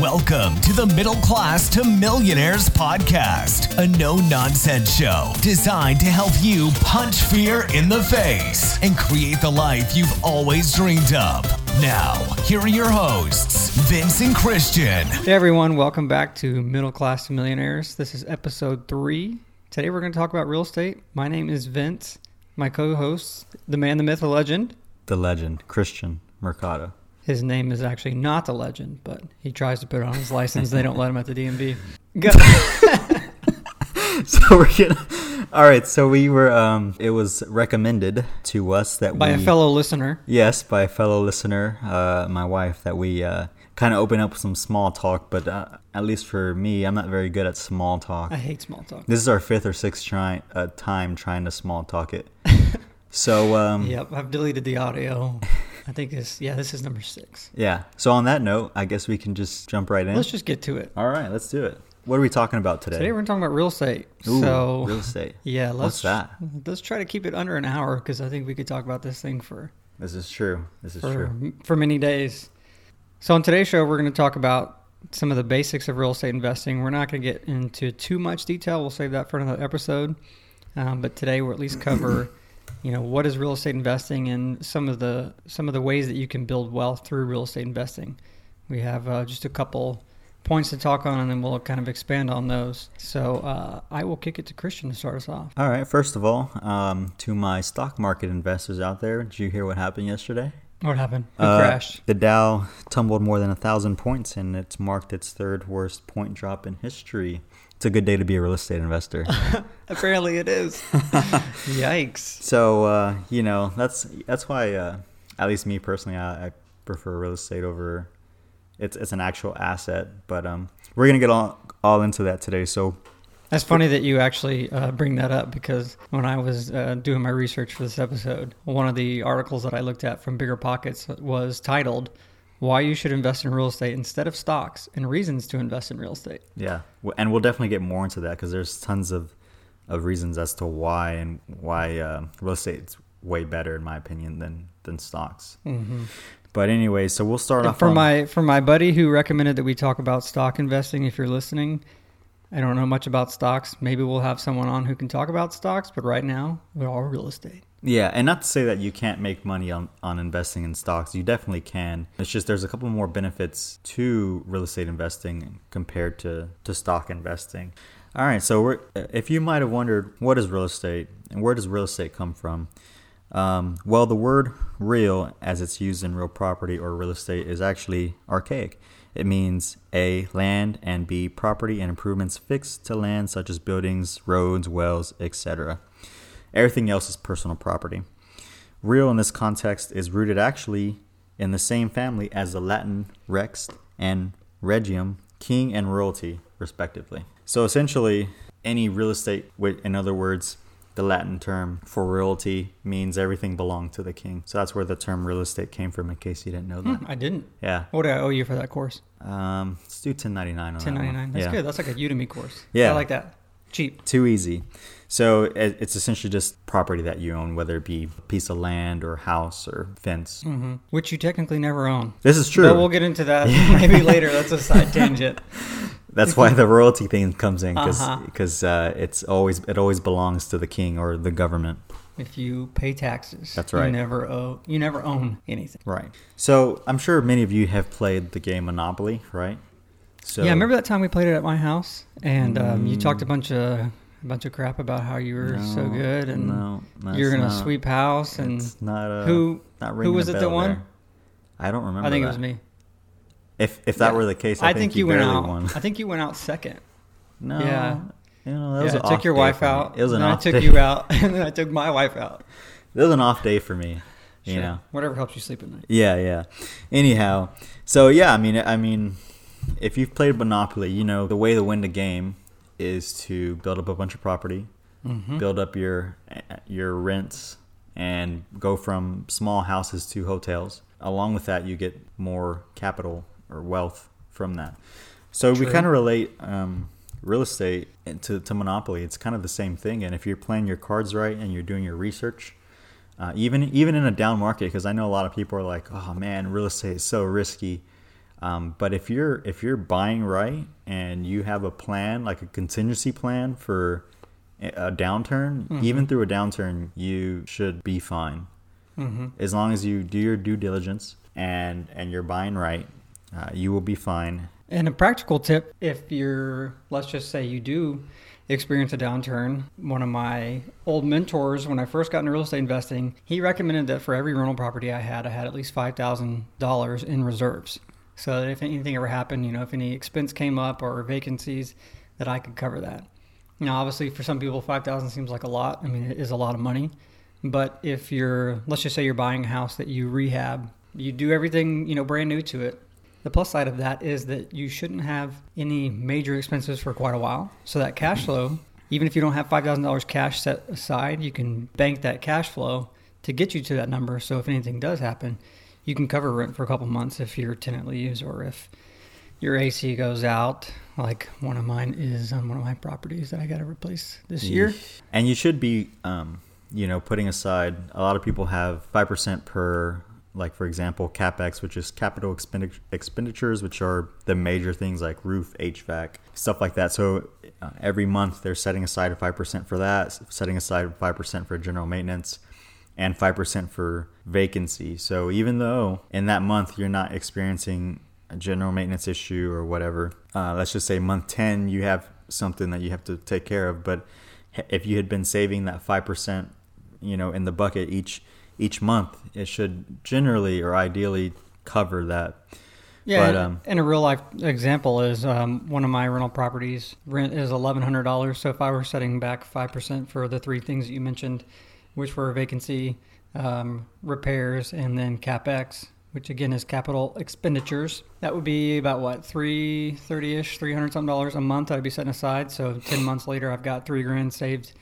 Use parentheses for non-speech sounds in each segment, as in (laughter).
Welcome to the Middle Class to Millionaires podcast, a no nonsense show designed to help you punch fear in the face and create the life you've always dreamed of. Now, here are your hosts, Vince and Christian. Hey everyone, welcome back to Middle Class to Millionaires. This is episode three. Today we're going to talk about real estate. My name is Vince. My co host, the man, the myth, the legend. The legend, Christian Mercado. His name is actually not the legend, but he tries to put it on his license. they don't let him at the DMV. Go. (laughs) so we're gonna. All right. So we were. Um, it was recommended to us that By we, a fellow listener. Yes, by a fellow listener, uh, my wife, that we uh, kind of open up some small talk. But uh, at least for me, I'm not very good at small talk. I hate small talk. This is our fifth or sixth try, uh, time trying to small talk it. (laughs) so um, Yep, I've deleted the audio. (laughs) I think this, yeah, this is number six. yeah. So on that note, I guess we can just jump right in. Let's just get to it. All right, let's do it. What are we talking about today? Today we're talking about real estate. Ooh, so, real estate. (laughs) yeah, let's What's that? Let's try to keep it under an hour because I think we could talk about this thing for This is true. This is for, true. for many days. So, on today's show, we're going to talk about some of the basics of real estate investing. We're not going to get into too much detail. We'll save that for another episode. Um, but today, we'll at least cover, (clears throat) you know, what is real estate investing and some of the some of the ways that you can build wealth through real estate investing. We have uh, just a couple points to talk on, and then we'll kind of expand on those. So, uh, I will kick it to Christian to start us off. All right. First of all, um, to my stock market investors out there, did you hear what happened yesterday? What happened? Who Uh, crashed? The Dow tumbled more than a thousand points, and it's marked its third worst point drop in history. It's a good day to be a real estate investor. (laughs) Apparently, it is. (laughs) Yikes. so uh, you know that's that's why, uh, at least me personally, I, I prefer real estate over. It's it's an actual asset, but um, we're gonna get all all into that today. So That's funny that you actually uh, bring that up because when I was uh, doing my research for this episode, one of the articles that I looked at from Bigger Pockets was titled "Why You Should Invest in Real Estate Instead of Stocks and Reasons to Invest in Real Estate." Yeah, and we'll definitely get more into that because there's tons of of reasons as to why and why uh, real estate's way better in my opinion than than stocks. Mm-hmm. But anyway, so we'll start And off for on- my for my buddy who recommended that we talk about stock investing, if you're listening, I don't know much about stocks. Maybe we'll have someone on who can talk about stocks, but right now we're all real estate. yeah, and not to say that you can't make money on on investing in stocks. You definitely can. It's just there's a couple more benefits to real estate investing compared to to stock investing. All right, so we're, if you might have wondered what is real estate and where does real estate come from, Um, well, the word real, as it's used in real property or real estate, is actually archaic. It means A, land, and B, property and improvements fixed to land, such as buildings, roads, wells, etc. Everything else is personal property. Real in this context is rooted actually in the same family as the Latin rex and regium, king and royalty, respectively. So essentially, any real estate, in other words, the Latin term for royalty means everything belonged to the king. So that's where the term real estate came from, in case you didn't know that. I didn't. Yeah. What do I owe you for that course? Um, let's do 1099 on Ten ninety nine. that one. That's yeah. good. That's like a Udemy course. Yeah. I like that. Cheap. Too easy. So it's essentially just property that you own, whether it be a piece of land or house or fence. hmm Which you technically never own. This is true. But we'll get into that (laughs) maybe later. That's a side tangent. (laughs) That's why the royalty thing comes in Uh-huh. because uh, it's always it always belongs to the king or the government. If you pay taxes, That's right. You never owe. You never own anything. Right. So I'm sure many of you have played the game Monopoly, right? So yeah, remember that time we played it at my house, and um, you talked a bunch of a bunch of crap about how you were so good, and no, you're gonna not- sweep house, and It's not uh, who not who was it that won? I don't remember. I think it was me. If if that Yeah. were the case, I, I think you went out. won. I think you went out second. No. Yeah. You know, that yeah, was I took off your wife out. It was an off I took day. you out, (laughs) and then I took my wife out. It was an off day for me. You know. whatever helps you sleep at night. Yeah, yeah. Anyhow, so yeah, I mean, I mean, if you've played Monopoly, you know the way to win the game is to build up a bunch of property, Mm-hmm. build up your your rents, and go from small houses to hotels. Along with that, you get more capital or wealth from that. So we kind of relate um, real estate to, to Monopoly. It's kind of the same thing. And if you're playing your cards right and you're doing your research, uh, even even in a down market, because I know a lot of people are like, "Oh man, real estate is so risky. Um, but if you're if you're buying right and you have a plan, like a contingency plan for a downturn, mm-hmm. even through a downturn, you should be fine. Mm-hmm. As long as you do your due diligence and and you're buying right, uh, you will be fine. And a practical tip: if you're, let's just say you do experience a downturn, one of my old mentors when I first got into real estate investing, he recommended that for every rental property I had, I had at least five thousand dollars in reserves, so that if anything ever happened, you know, if any expense came up or vacancies, that I could cover that. Now, obviously, for some people, five thousand seems like a lot. I mean, it is a lot of money. But if you're, let's just say you're buying a house that you rehab, you do everything, you know, brand new to it. The plus side of that is that you shouldn't have any major expenses for quite a while. So that cash flow, even if you don't have $5,000 cash set aside, you can bank that cash flow to get you to that number. So if anything does happen, you can cover rent for a couple months if your tenant leaves or if your AC goes out, like one of mine is on one of my properties that I got to replace this year. And you should be um, you know, putting aside, a lot of people have 5% per, like, for example, CapEx, which is capital expenditures, which are the major things like roof, HVAC, stuff like that. So uh, every month they're setting aside 5% for that, setting aside 5% for general maintenance and 5% for vacancy. So even though in that month you're not experiencing a general maintenance issue or whatever, uh, let's just say month 10 you have something that you have to take care of, but if you had been saving that 5% you know in the bucket each each month it should generally or ideally cover that. Yeah but, um, and a real life example is um, one of my rental properties rent is $1100 so if i were setting back 5% for the three things that you mentioned which were vacancy um, repairs and then capex which again is capital expenditures that would be about what 330ish 300 something dollars a month i'd be setting aside. So 10 months later i've got three grand saved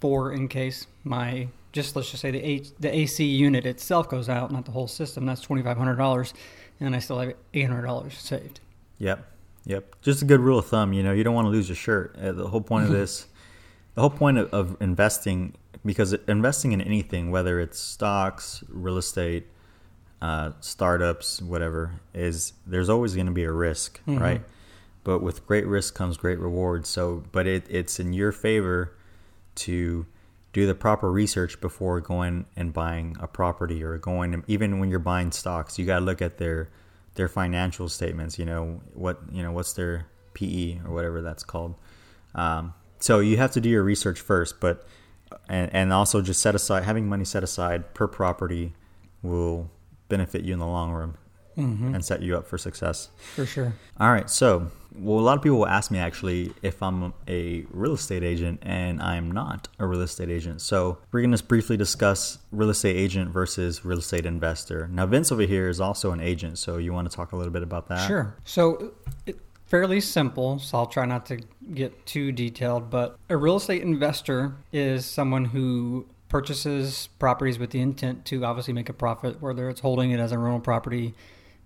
for in case my just let's just say the A, the AC unit itself goes out, not the whole system. That's twenty five hundred dollars, and I still have eight hundred dollars saved. Yep, yep. Just a good rule of thumb. You know, you don't want to lose your shirt. Uh, the whole point of this, the whole point of, of investing, because investing in anything, whether it's stocks, real estate, uh, startups, whatever, is there's always going to be a risk, mm-hmm. right? But with great risk comes great reward. So, but it, it's in your favor to do the proper research before going and buying a property or going even when you're buying stocks you got to look at their their financial statements you know what you know what's their PE or whatever that's called. Um, so you have to do your research first but and, and also just set aside having money set aside per property will benefit you in the long run mm-hmm. and set you up for success. For sure. All right so well, a lot of people will ask me actually if I'm a real estate agent, and I'm not a real estate agent. So we're going to briefly discuss real estate agent versus real estate investor. Now, Vince over here is also an agent, so you want to talk a little bit about that? Sure. So uh, it, fairly simple, so I'll try not to get too detailed, but a real estate investor is someone who purchases properties with the intent to obviously make a profit, whether it's holding it as a rental property,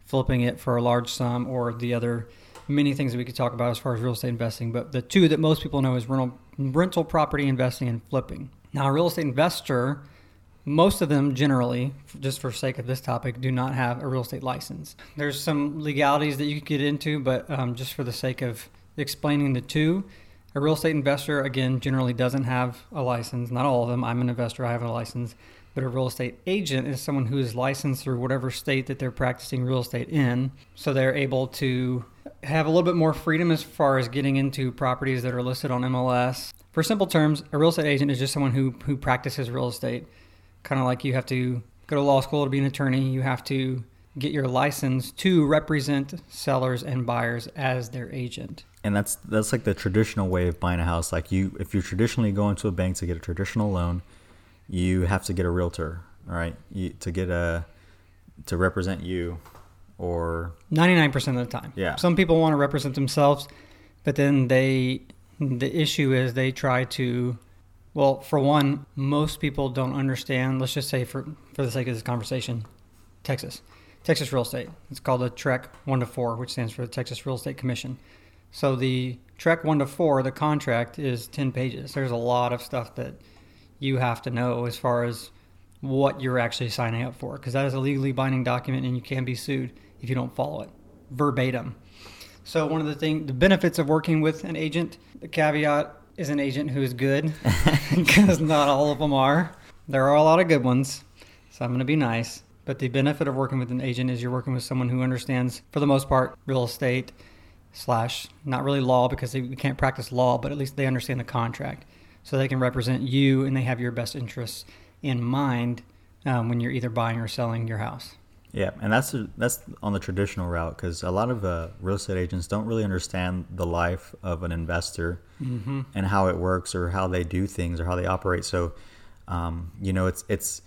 flipping it for a large sum, or the other many things that we could talk about as far as real estate investing, but the two that most people know is rental rental property investing and flipping. Now, a real estate investor, most of them generally, just for sake of this topic, do not have a real estate license. There's some legalities that you could get into, but um, just for the sake of explaining the two, a real estate investor again generally doesn't have a license. Not all of them. I'm an investor. I have a license. But a real estate agent is someone who is licensed through whatever state that they're practicing real estate in. So they're able to have a little bit more freedom as far as getting into properties that are listed on MLS. For simple terms, a real estate agent is just someone who, who practices real estate. Kind of like you have to go to law school to be an attorney, you have to get your license to represent sellers and buyers as their agent. And that's that's like the traditional way of buying a house. Like you if you're traditionally going to a bank to get a traditional loan, you have to get a realtor, all right? You, to get a to represent you or 99% of the time. Yeah. Some people want to represent themselves, but then they the issue is they try to well, for one, most people don't understand, let's just say for for the sake of this conversation, Texas. Texas real estate. It's called the TREC 1 to 4, which stands for the Texas Real Estate Commission. So the TREC 1 to 4, the contract is 10 pages. There's a lot of stuff that you have to know as far as what you're actually signing up for because that is a legally binding document and you can be sued if you don't follow it. verbatim. So one of the thing, the benefits of working with an agent, the caveat is an agent who is good, (laughs) because not all of them are. There are a lot of good ones, so I'm going to be nice. But the benefit of working with an agent is you're working with someone who understands, for the most part, real estate slash not really law because they, we can't practice law, but at least they understand the contract, so they can represent you and they have your best interests in mind um, when you're either buying or selling your house. Yeah, and that's that's on the traditional route because a lot of uh, real estate agents don't really understand the life of an investor Mm-hmm. and how it works or how they do things or how they operate. So, um, you know, it's it's.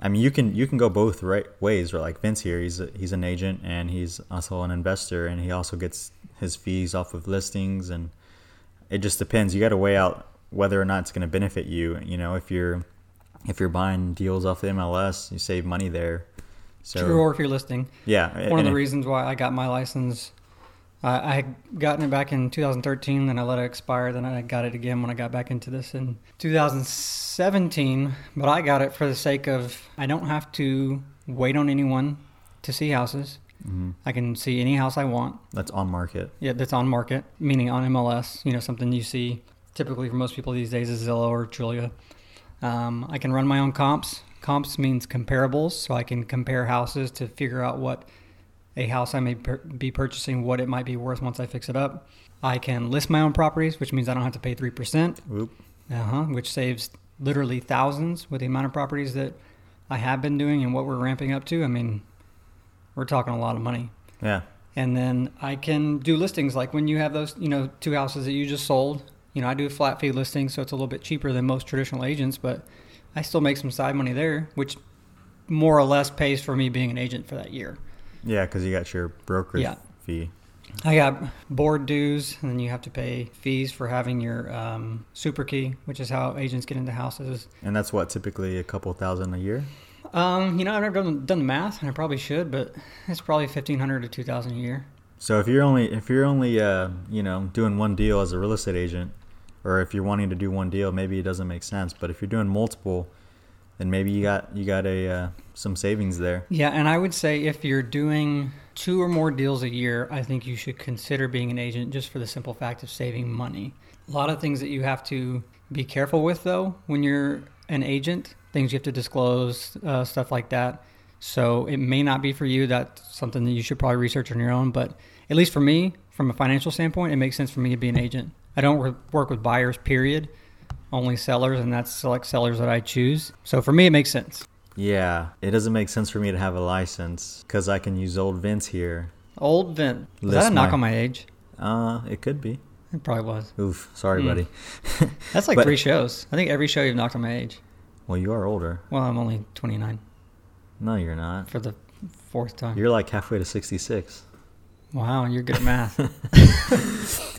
I mean, you can you can go both right ways. Right, like Vince here, he's a, he's an agent and he's also an investor, and he also gets his fees off of listings, and it just depends. You got to weigh out whether or not it's going to benefit you. You know, if you're if you're buying deals off the MLS, you save money there. So True, or if you're listing. yeah, One of the reasons why I got my license, I I had gotten it back in 2013, then I let it expire, then I got it again when I got back into this in 2017. But I got it for the sake of I don't have to wait on anyone to see houses. Mhm. I can see any house I want. that's on market. Yeah, that's on market, meaning on MLS. You know, something you see typically for most people these days is Zillow or Trulia. Um, I can run my own comps. Comps means comparables, so I can compare houses to figure out what a house I may per- be purchasing, what it might be worth once I fix it up. I can list my own properties, which means I don't have to pay three percent, Oop. uh-huh, which saves literally thousands with the amount of properties that I have been doing and what we're ramping up to. I mean, we're talking a lot of money Yeah. and then I can do listings like when you have those, you know, two houses that you just sold. You know, I do flat fee listings, so it's a little bit cheaper than most traditional agents, but I still make some side money there, which more or less pays for me being an agent for that year. Yeah, because you got your brokerage Yeah. fee. I got board dues, and then you have to pay fees for having your um, Supra key, which is how agents get into houses. And that's what typically a couple thousand a year. Um, you know, I've never done, done the math, and I probably should, but it's probably fifteen hundred to two thousand a year. So if you're only if you're only uh, you know doing one deal as a real estate agent, or if you're wanting to do one deal, maybe it doesn't make sense. But if you're doing multiple, then maybe you got you got a uh, some savings there. Yeah, and I would say if you're doing two or more deals a year, I think you should consider being an agent just for the simple fact of saving money. A lot of things that you have to be careful with, though, when you're an agent, things you have to disclose, uh, stuff like that. So it may not be for you. That's something that you should probably research on your own. But at least for me, from a financial standpoint, it makes sense for me to be an agent. I don't wor- work with buyers, period. Only sellers, and that's select sellers that I choose. So for me, it makes sense. Yeah, it doesn't make sense for me to have a license because I can use old Vince here. Old Vin. Was List that a knock my- on my age? Uh, it could be. It probably was. Oof, sorry, Hmm. buddy. (laughs) That's like But- three shows. I think every show you've knocked on my age. Well, you are older. Well, I'm only 29 No, you're not. for the fourth time. You're like halfway to 66. Wow, you're good at math.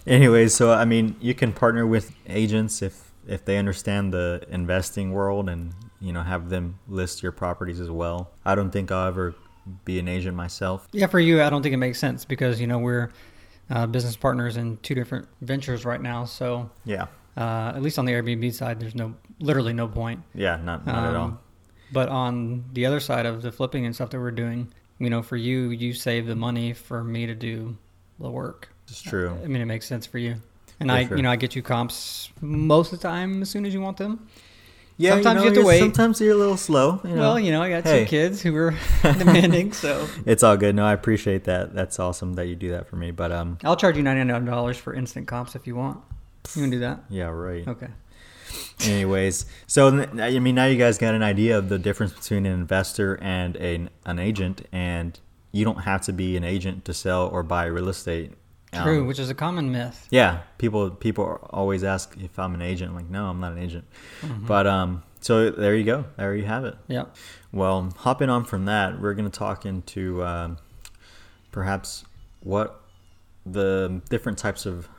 (laughs) Anyways, so I mean, you can partner with agents if if they understand the investing world and you know have them list your properties as well. I don't think I'll ever be an agent myself. yeah, for you, I don't think it makes sense because you know we're uh, business partners in two different ventures right now. So Yeah, uh, at least on the Airbnb side, there's no literally no point. yeah, not not at all. Um, But on the other side of the flipping and stuff that we're doing, you know, for you, you save the money for me to do the work. It's true. I mean, it makes sense for you. And For I, sure. you know, I get you comps most of the time as soon as you want them. Yeah, sometimes you have to wait. Sometimes you're a little slow. You know. Well, you know, I got Hey. two kids who are (laughs) (laughs) demanding, so it's all good. No, I appreciate that. That's awesome that you do that for me. But um, I'll charge you ninety nine dollars for instant comps if you want. You can do that. yeah, right. Okay. Anyways, so I mean, now you guys got an idea of the difference between an investor and an an agent, and you don't have to be an agent to sell or buy real estate. Um, True, which is a common myth. yeah, people people always ask if I'm an agent. I'm like, no, I'm not an agent. Mm-hmm. But um, so there you go. There you have it. Yeah. Well, hopping on from that, we're going to talk into um, perhaps what the different types of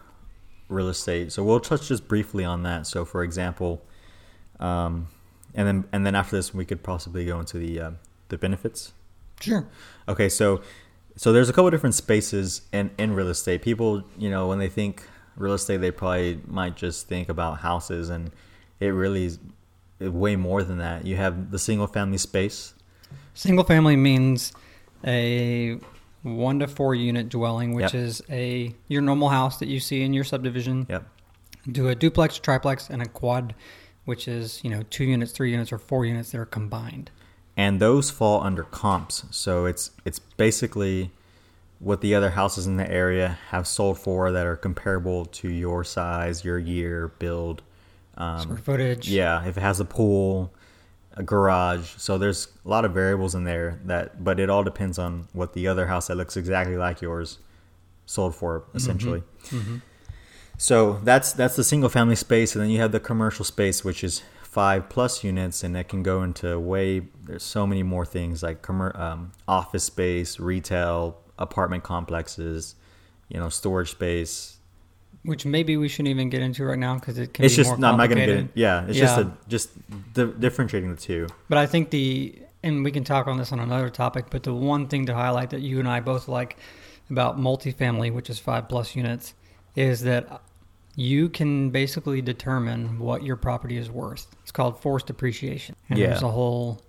real estate. So we'll touch just briefly on that. So, for example, um, and then and then after this, we could possibly go into the uh, the benefits. Sure. Okay, so so there's a couple different spaces in in real estate. People, you know, when they think real estate, they probably might just think about houses, and it really is way more than that. You have the single family space. Single family means a one to four unit dwelling, which Yep. is a your normal house that you see in your subdivision, Yep. to a duplex, triplex, and a quad, which is you know two units, three units, or four units that are combined. and those fall under comps. So it's it's basically what the other houses in the area have sold for that are comparable to your size, your year, build. Um, Square footage. yeah, if it has a pool, a garage. So there's a lot of variables in there that, but it all depends on what the other house that looks exactly like yours sold for, essentially. So that's that's the single family space, and then you have the commercial space, which is five plus units, and it can go into way. There's so many more things like commer- um, office space, retail, apartment complexes, you know, storage space. Which maybe we shouldn't even get into right now because it can It's be just more no, I'm not gonna get complicated. it. Yeah, it's just a, just di- differentiating the two. But I think the and we can talk on this on another topic. But the one thing to highlight that you and I both like about multifamily, which is five plus units, is that you can basically determine what your property is worth. It's called forced appreciation, and Yeah. there's a whole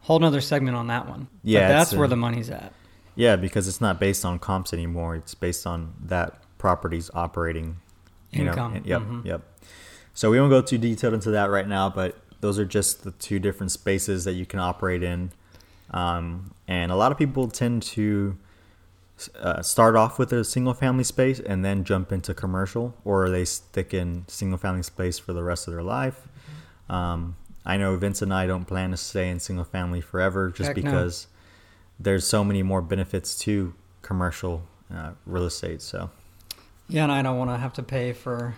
whole nother segment on that one. But Yeah, that's it's where a- the money's at. Yeah, because it's not based on comps anymore. It's based on that property's operating Income. Know, and- yep, Mhm. yep. So we won't go too detailed into that right now, but those are just the two different spaces that you can operate in. Um, and a lot of people tend to uh, start off with a single family space and then jump into commercial, or they stick in single family space for the rest of their life. Um, I know Vince and I don't plan to stay in single family forever just Heck no. because there's so many more benefits to commercial uh, real estate. So Yeah, and I don't want to have to pay for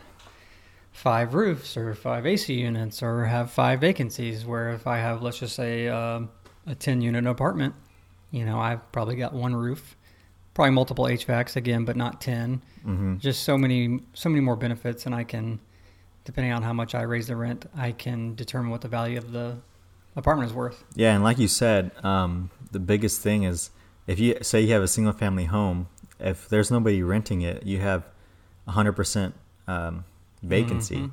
five roofs or five AC units or have five vacancies. Where if I have, let's just say, um a 10 unit apartment, you know, I've probably got one roof, probably multiple HVACs again, but not 10. hmm Just so many, so many more benefits, and I can, depending on how much I raise the rent, I can determine what the value of the apartment is worth. Yeah, and like you said, um, the biggest thing is if you say you have a single family home, if there's nobody renting it, you have 100% um, vacancy. Mhm.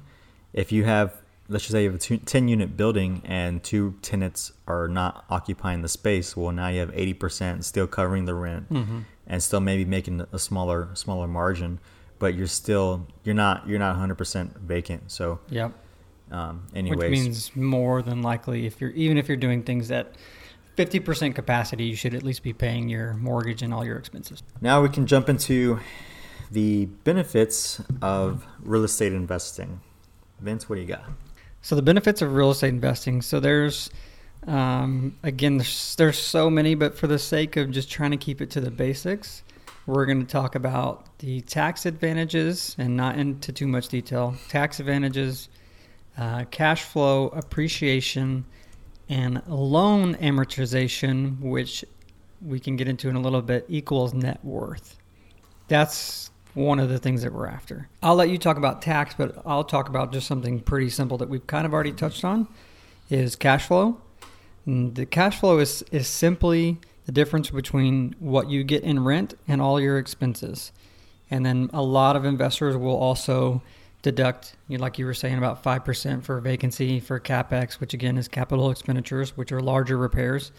If you have, let's just say you have a two, 10 unit building and two tenants are not occupying the space, well, now you have 80% still covering the rent Mm-hmm. and still maybe making a smaller smaller margin, but you're still you're not you're not 100% vacant. So, Yep. um, anyways, Which means more than likely, if you're even if you're doing things at 50% capacity, you should at least be paying your mortgage and all your expenses. Now we can jump into the benefits of real estate investing. Vince, what do you got? So the benefits of real estate investing. So there's, um, again, there's, there's so many, but for the sake of just trying to keep it to the basics, we're going to talk about the tax advantages and not into too much detail. Tax advantages, uh, cash flow appreciation, and loan amortization, which we can get into in a little bit, equals net worth. That's one of the things that we're after. I'll let you talk about tax, but I'll talk about just something pretty simple that we've kind of already touched on is cash flow. And the cash flow is, is simply the difference between what you get in rent and all your expenses. And then a lot of investors will also deduct, like you were saying, about 5% for vacancy, for capex, which again is capital expenditures, which are larger repairs,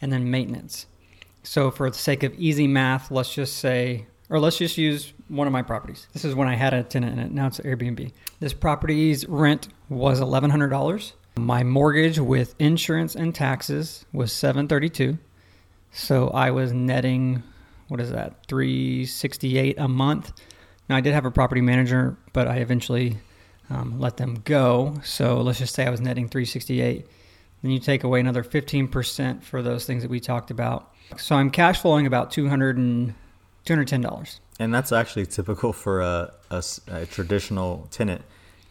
and then maintenance. So, for the sake of easy math, let's just say, or let's just use one of my properties. This is when I had a tenant in it. Now it's Airbnb. This property's rent was $1,100. My mortgage with insurance and taxes was 732. So I was netting, what is that, 368 a month. Now I did have a property manager, but I eventually um, let them go. So let's just say I was netting 368. Then you take away another 15% for those things that we talked about. So I'm cash flowing about 200 and $210. And that's actually typical for a a traditional tenant,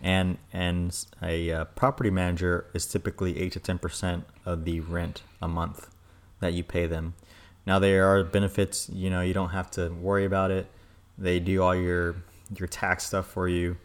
and and a uh, property manager is typically eight to ten percent of the rent a month that you pay them. Now there are benefits. You know, you don't have to worry about it. They do all your your tax stuff for you,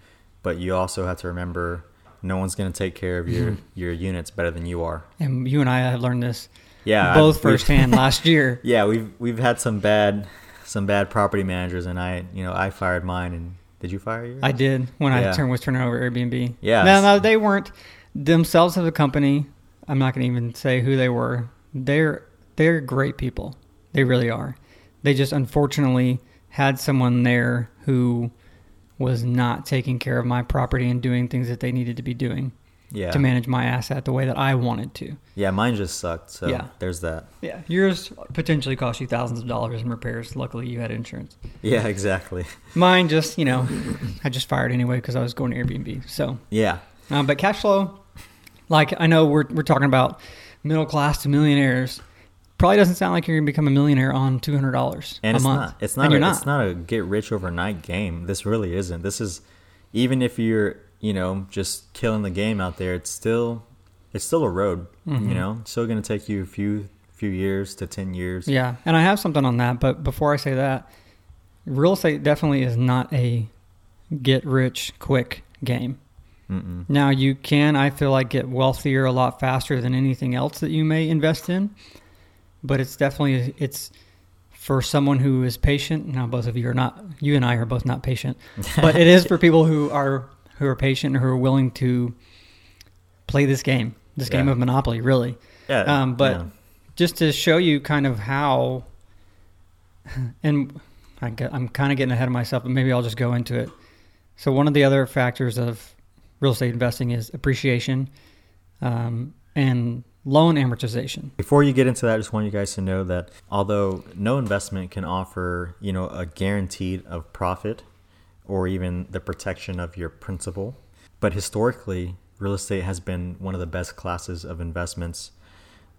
but you also have to remember no one's going to take care of your (laughs) your units better than you are. And you and I have learned this Yeah, both we've- firsthand last (laughs) year. Yeah, we've we've had some bad some bad property managers, and I you know I fired mine, and did you fire yours? I did when I Yeah. turned, was turning over Airbnb. Yeah. No, no, they weren't themselves as a company. I'm not going to even say who they were. They're they're great people. They really are. They just unfortunately had someone there who was not taking care of my property and doing things that they needed to be doing Yeah. to manage my asset the way that I wanted to. Yeah, mine just sucked. So Yeah. there's that. Yeah, yours potentially cost you thousands of dollars in repairs. Luckily, you had insurance. Yeah, exactly. Mine just, you know, I just fired anyway because I was going to Airbnb. So, Yeah. um, but cash flow, like I know we're we're talking about middle class to millionaires. Probably doesn't sound like you're gonna become a millionaire on two hundred dollars And a it's month. not it's And not you're not. it's not a get rich overnight game. This really isn't. This is even if you're, you know, just killing the game out there, it's still it's still a road, Mm-hmm. you know? It's still going to take you a few few years to 10 years. Yeah, and I have something on that, but before I say that, real estate definitely is not a get rich quick game. Mm-mm. Now you can, I feel like, get wealthier a lot faster than anything else that you may invest in, but it's definitely it's for someone who is patient. Now both of you are not, you and I are both not patient, but it is for (laughs) people who are who are patient and who are willing to play this game, this game of Monopoly, really. Yeah. Um, but yeah. just to show you kind of how, and I I'm kind of getting ahead of myself, but maybe I'll just go into it. So one of the other factors of real estate investing is appreciation um, and loan amortization. Before you get into that, I just want you guys to know that although no investment can offer, you know, a guaranteed of profit or even the protection of your principal, but historically, real estate has been one of the best classes of investments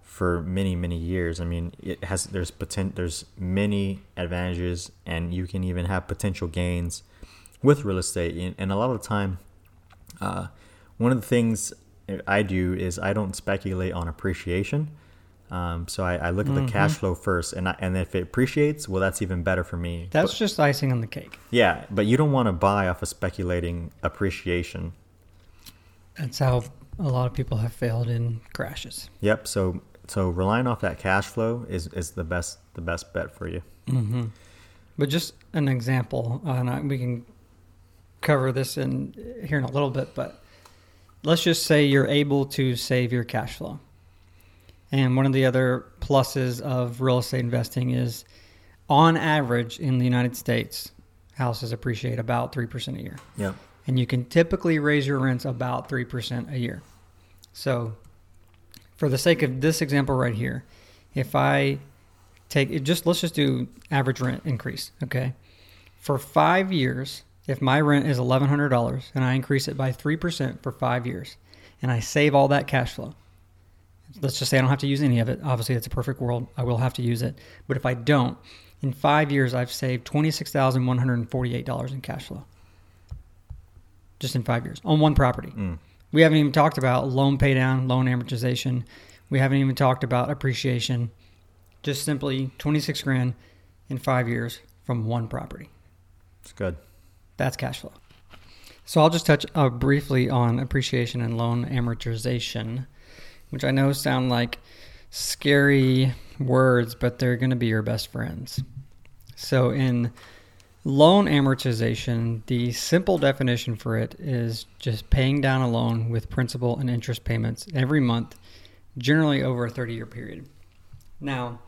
for many many years. I mean, it has there's potent there's many advantages and you can even have potential gains with real estate and, a lot of the time uh, one of the things I do is I don't speculate on appreciation. Um, so I, I look at the cash flow first, and I, and if it appreciates, well, that's even better for me. That's But- just icing on the cake. yeah, but you don't want to buy off of speculating appreciation. That's how a lot of people have failed in crashes. Yep. So so relying off that cash flow is, is the best the best bet for you. But just an example, uh, and I, we can cover this in here in a little bit. But let's just say you're able to save your cash flow. And one of the other pluses of real estate investing is, on average, in the United States, houses appreciate about three percent a year, Yep. and you can typically raise your rents about three percent a year. So, for the sake of this example right here, if I take it just let's just do average rent increase okay for five years if my rent is $1100 and i increase it by 3% for five years and i save all that cash flow let's just say i don't have to use any of it obviously it's a perfect world i will have to use it but if i don't in five years i've saved $26148 in cash flow just in five years on one property Mm. we haven't even talked about loan pay down, loan amortization. We haven't even talked about appreciation. Just simply 26 grand in five years from one property. It's good. That's cash flow. So I'll just touch uh, briefly on appreciation and loan amortization, which I know sound like scary words, but they're going to be your best friends. So in loan amortization, the simple definition for it is just paying down a loan with principal and interest payments every month, generally over a 30 year period. Now,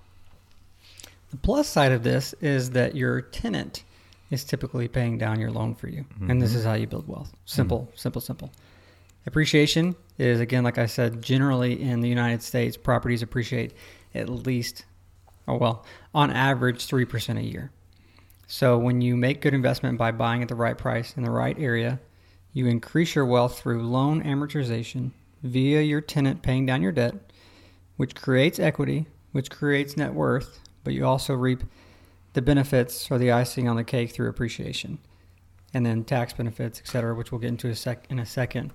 the plus side of this is that your tenant is typically paying down your loan for you. And this mm-hmm. is how you build wealth. Mm-hmm. Simple, simple, simple. Appreciation is, again, like I said, generally in the United States, properties appreciate at least, oh, well, on average, 3% a year. So when you make good investment by buying at the right price in the right area, you increase your wealth through loan amortization via your tenant paying down your debt, which creates equity, which creates net worth, but you also reap the benefits or the icing on the cake through appreciation. And then tax benefits, et cetera, which we'll get into a sec- in a second.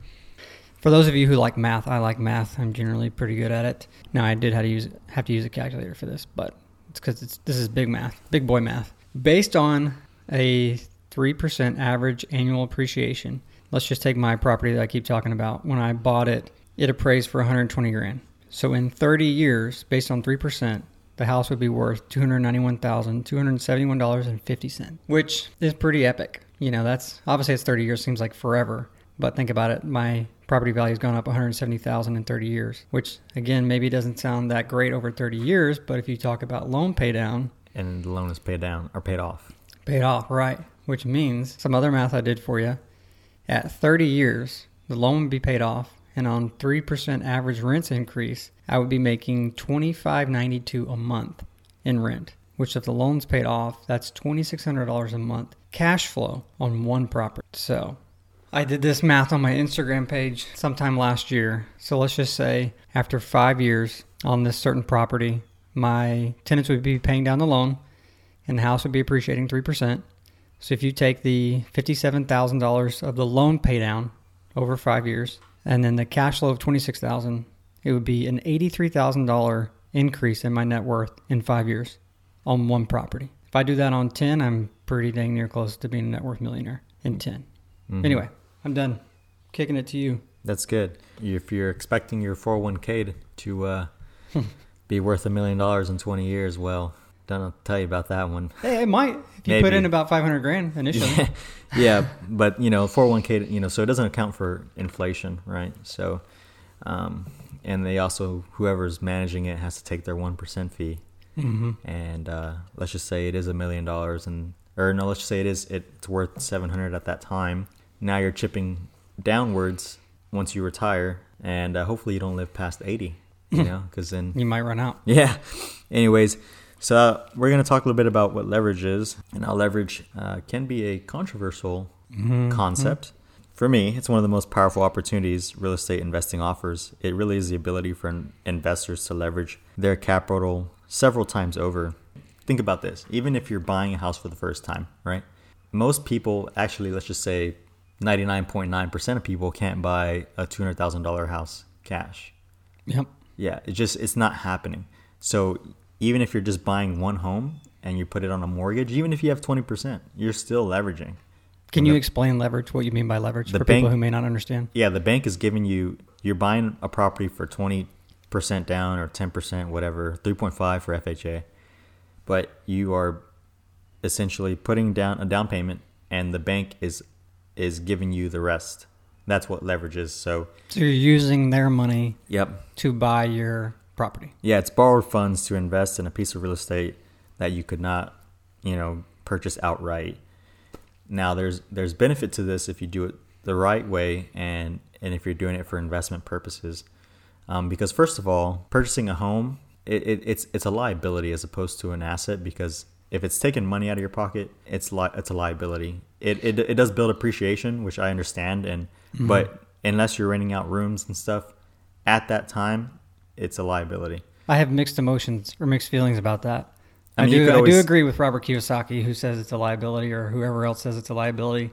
For those of you who like math, I like math. I'm generally pretty good at it. Now I did have to use have to use a calculator for this, but it's because it's this is big math, big boy math. Based on a three percent average annual appreciation, let's just take my property that I keep talking about. When I bought it, it appraised for 120 grand. So in 30 years, based on three percent, the house would be worth $291,271.50, which is pretty epic. You know, that's obviously it's 30 years, seems like forever. But think about it, my property value has gone up 170,000 in 30 years, which again maybe doesn't sound that great over 30 years, but if you talk about loan pay down, and the loan is paid down or paid off. Paid off, right? Which means some other math I did for you. At 30 years, the loan would be paid off, and on 3% average rents increase, I would be making 25.92 a month in rent. Which, if the loan's paid off, that's $2,600 a month cash flow on one property. So, I did this math on my Instagram page sometime last year. So let's just say after five years on this certain property, my tenants would be paying down the loan and the house would be appreciating 3%. So if you take the $57,000 of the loan pay down over five years and then the cash flow of 26000 it would be an $83,000 increase in my net worth in five years on one property. If I do that on 10, I'm pretty dang near close to being a net worth millionaire in 10. Mhm. Anyway, I'm done. Kicking it to you. That's good. If you're expecting your 401k to, to uh, (laughs) be worth a million dollars in 20 years, well, don't know what to tell you about that one. Hey, it might if you put in about 500 grand initially. (laughs) yeah, but you know, 401k, you know, so it doesn't account for inflation, right? So, um, and they also, whoever's managing it has to take their 1% fee. hmm And uh, let's just say it is a million dollars and, or no, let's just say it is, it's worth 700 at that time. Now you're chipping downwards once you retire and uh, hopefully you don't live past 80, you (laughs) know, because then You might run out. yeah. Anyways, so uh, we're going to talk a little bit about what leverage is. And how leverage uh, can be a controversial concept. For me, it's one of the most powerful opportunities real estate investing offers. It really is the ability for in- investors to leverage their capital several times over. Think about this even if you're buying a house for the first time, right? Most people, actually, let's just say 99.9% of people can't buy a $200,000 house cash. Yep. Yeah, it just it's not happening. So even if you're just buying one home and you put it on a mortgage, even if you have twenty percent, you're still leveraging. Can And you explain leverage? What you mean by leverage for bank- people who may not understand? Yeah, the bank is giving you you're buying a property for twenty percent down or ten percent, whatever, three point five for FHA, but you are essentially putting down a down payment, and the bank is is giving you the rest. That's what leverage is. So, So you're using their money yep, to buy your property. Yeah, it's borrowed funds to invest in a piece of real estate that you could not, you know, purchase outright. Now there's there's benefit to this if you do it the right way and and if you're doing it for investment purposes. Um, because first of all, purchasing a home it, it, it's it's a liability as opposed to an asset because if it's taking money out of your pocket, it's li- it's a liability. It, it it does build appreciation, which I understand, and mm-hmm. but unless you're renting out rooms and stuff, at that time, it's a liability. I have mixed emotions or mixed feelings about that. I I, mean, do. could I do agree with Robert Kiyosaki, who says it's a liability, or whoever else says it's a liability.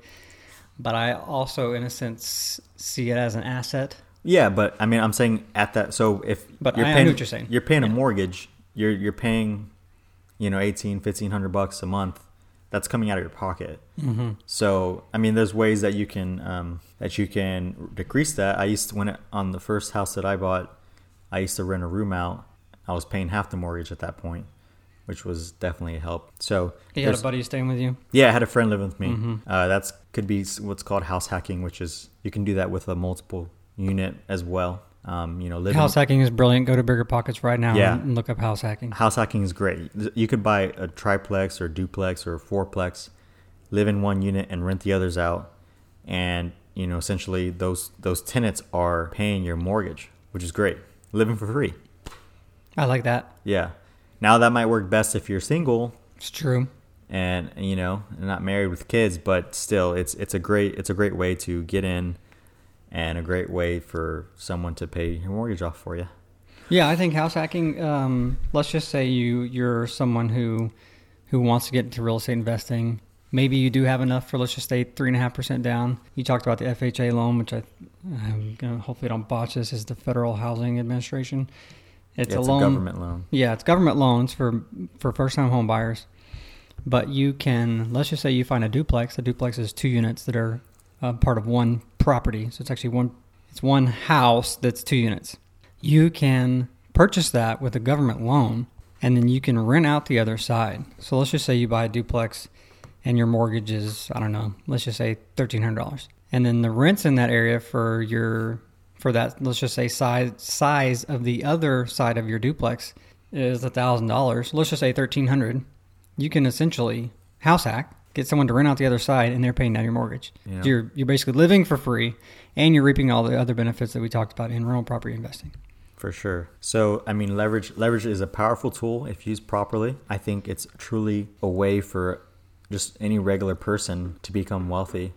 But I also, in a sense, see it as an asset. Yeah, but I mean, I'm saying at that. So if But you're I- paying, what you're saying. You're paying a mortgage. You're you're paying, you know, 18, 1500 bucks a month. That's coming out of your pocket. Mm-hmm. So I mean, there's ways that you can um, that you can decrease that. I used to when it, on the first house that I bought, I used to rent a room out. I was paying half the mortgage at that point, which was definitely a help. So You had a buddy staying with you. yeah, I had a friend living with me. Mm-hmm. Uh, that's could be what's called house hacking, which is you can do that with a multiple unit as well. Um, you know, living House hacking is brilliant. Go to Bigger Pockets right now Yeah. and look up house hacking. house hacking is great. You could buy a triplex or duplex or fourplex, live in one unit and rent the others out, and you know, essentially those those tenants are paying your mortgage, which is great. Living for free. I like that. Yeah. Now that might work best if you're single It's true. and you know not married with kids but still it's it's a great it's a great way to get in and a great way for someone to pay your mortgage off for you Yeah, I think house hacking. Um, let's just say you you're someone who who wants to get into real estate investing. Maybe you do have enough for let's just say three and a half percent down. You talked about the FHA loan, which I I'm gonna hopefully don't botch this. Is the Federal Housing Administration? It's Yeah, a loan. a government loan Yeah, it's government loans for for first time home buyers. But you can let's just say you find a duplex. A duplex is two units that are uh, part of one property. So it's actually one it's one house that's two units. You can purchase that with a government loan and then you can rent out the other side. So let's just say you buy a duplex and your mortgage is I don't know, let's just say $1300. And then the rents in that area for your for that let's just say size size of the other side of your duplex is a thousand dollars. Let's just say thirteen hundred. you can essentially house hack, get someone to rent out the other side, and they're paying down your mortgage. Yeah. You're you're basically living for free, and you're reaping all the other benefits that we talked about in rental property investing. For sure. So, I mean, leverage leverage is a powerful tool if used properly. I think it's truly a way for just any regular person to become wealthy.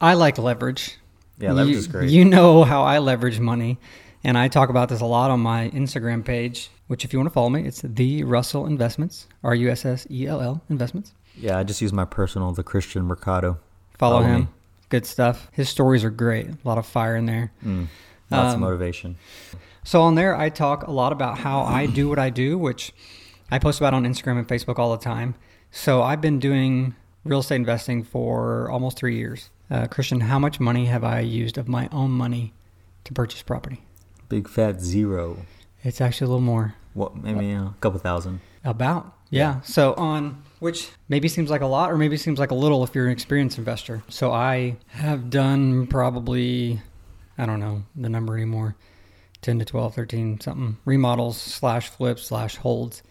I like leverage. Yeah, leverage you, is great. You know how I leverage money, and I talk about this a lot on my Instagram page. Which, if you want to follow me, it's the Russell Investments, R U S S E L L Investments. Yeah, I just use my personal, the Christian Mercado. Follow, Follow him. me. Good stuff. His stories are great. A lot of fire in there. Mm, lots of Um, motivation. So on there, I talk a lot about how I do what I do, which I post about on Instagram and Facebook all the time. So I've been doing real estate investing for almost three years. Uh, Christian, how much money have I used of my own money to purchase property? Big fat zero. It's actually a little more. What? Maybe uh, a couple thousand. About. Yeah. So on which maybe seems like a lot or maybe seems like a little if you're an experienced investor. So I have done probably I don't know the number anymore. 10 to 12, 13 something remodels slash flips slash holds.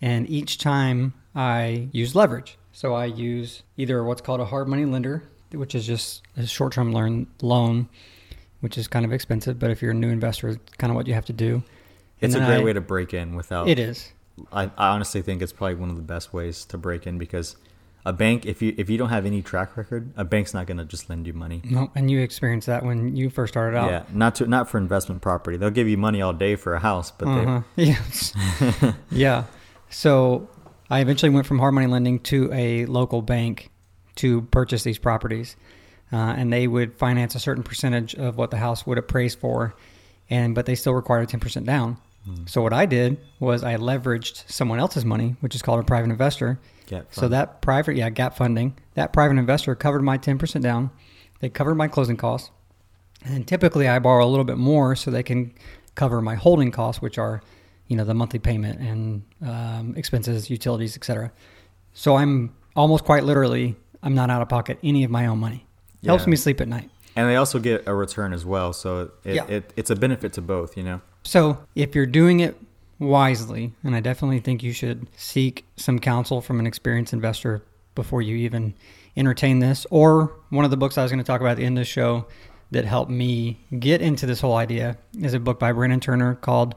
And each time I use leverage. So I use either what's called a hard money lender, which is just a short term loan which is kind of expensive, but if you're a new investor, it's kind of what you have to do. It's a great I- way to break in without. It is. I, I honestly think it's probably one of the best ways to break in because a bank, if you if you don't have any track record, a bank's not gonna just lend you money. No, and you experienced that when you first started out. Yeah, not to not for investment property. They'll give you money all day for a house, but Uh-huh. (laughs) Yes. (laughs) yeah. So I eventually went from hard money lending to a local bank to purchase these properties, uh, and they would finance a certain percentage of what the house would appraise for, and but they still required ten percent So what I did was I leveraged someone else's money, which is called a private investor. So that private, yeah, gap funding, that private investor covered my ten percent down. They covered my closing costs. And typically I borrow a little bit more so they can cover my holding costs, which are, you know, the monthly payment and um, expenses, utilities, etc. So I'm almost quite literally, I'm not out of pocket any of my own money. Helps Yeah. me sleep at night. and they also get a return as well. So it, Yeah. it it's a benefit to both. You know. So if you're doing it wisely, and I definitely think you should seek some counsel from an experienced investor before you even entertain this, or one of the books I was going to talk about at the end of the show that helped me get into this whole idea is a book by Brandon Turner called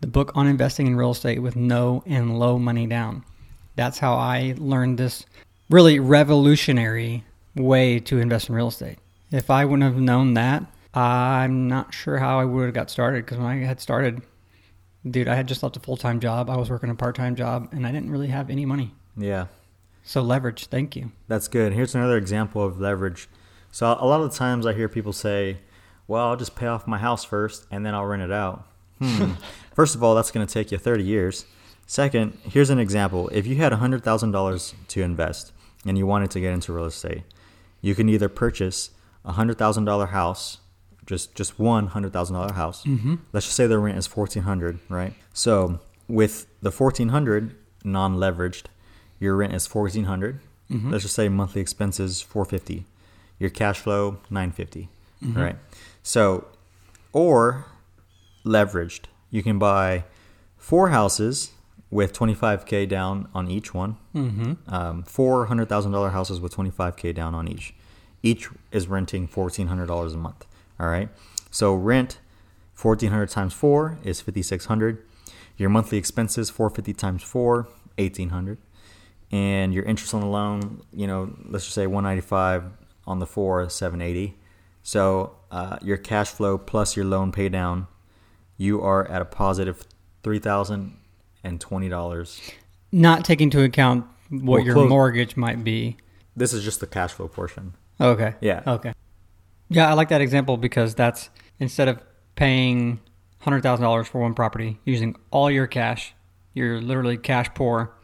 The Book on Investing in Real Estate with No and Low Money Down. That's how I learned this really revolutionary way to invest in real estate. If I wouldn't have known that, I'm not sure how I would have got started because when I had started, dude, I had just left a full time job. I was working a part time job and I didn't really have any money. Yeah. So leverage, thank you. That's good. Here's another example of leverage. So a lot of the times I hear people say, "Well, I'll just pay off my house first and then I'll rent it out." Hmm. (laughs) first of all, that's going to take you 30 years. Second, here's an example. If you had $100,000 to invest and you wanted to get into real estate, you can either purchase a $100,000 house, just just $100,000 house. Mm-hmm. Let's just say the rent is 1400, right? So, with the 1400 non-leveraged, your rent is 1400 let's just say monthly expenses 450 your cash flow 950 right so or leveraged you can buy four houses with 25k down on each one Mm-hmm. um, four hundred thousand dollar houses with 25k down on each each is renting $1400 a month all right so rent 1400 times 4 is 5600 your monthly expenses 450 times 4 1800 and your interest on the loan you know let's just say 195 on the 4 780 so uh, your cash flow plus your loan pay down you are at a positive $3020 Not taking into account what Well, your close- mortgage might be. this is just the cash flow portion Okay. Yeah. Okay. Yeah, I like that example because that's instead of paying hundred thousand dollars for one property using all your cash, you're literally cash poor.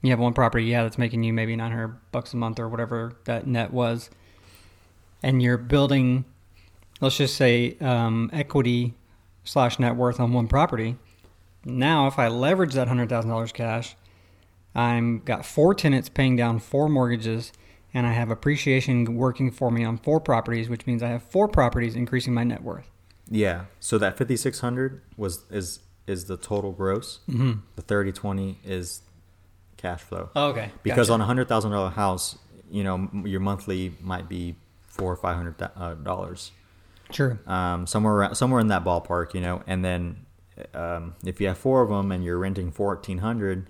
You have one property, yeah, that's making you maybe nine hundred bucks a month or whatever that net was, and you're building, let's just say, um, equity slash net worth on one property. Now, if I leverage that hundred thousand dollars cash, I'm got four tenants paying down four mortgages, and I have appreciation working for me on four properties, which means I have four properties increasing my net worth. Yeah. So that 5600 was is is the total gross. Mm-hmm. The 3020 is cash flow. Oh, okay. because Gotcha. on a hundred thousand dollar house, you know your monthly might be four or five hundred uh, dollars, True. um, somewhere around, somewhere in that ballpark, you know. And then um, if you have four of them and you're renting fourteen hundred,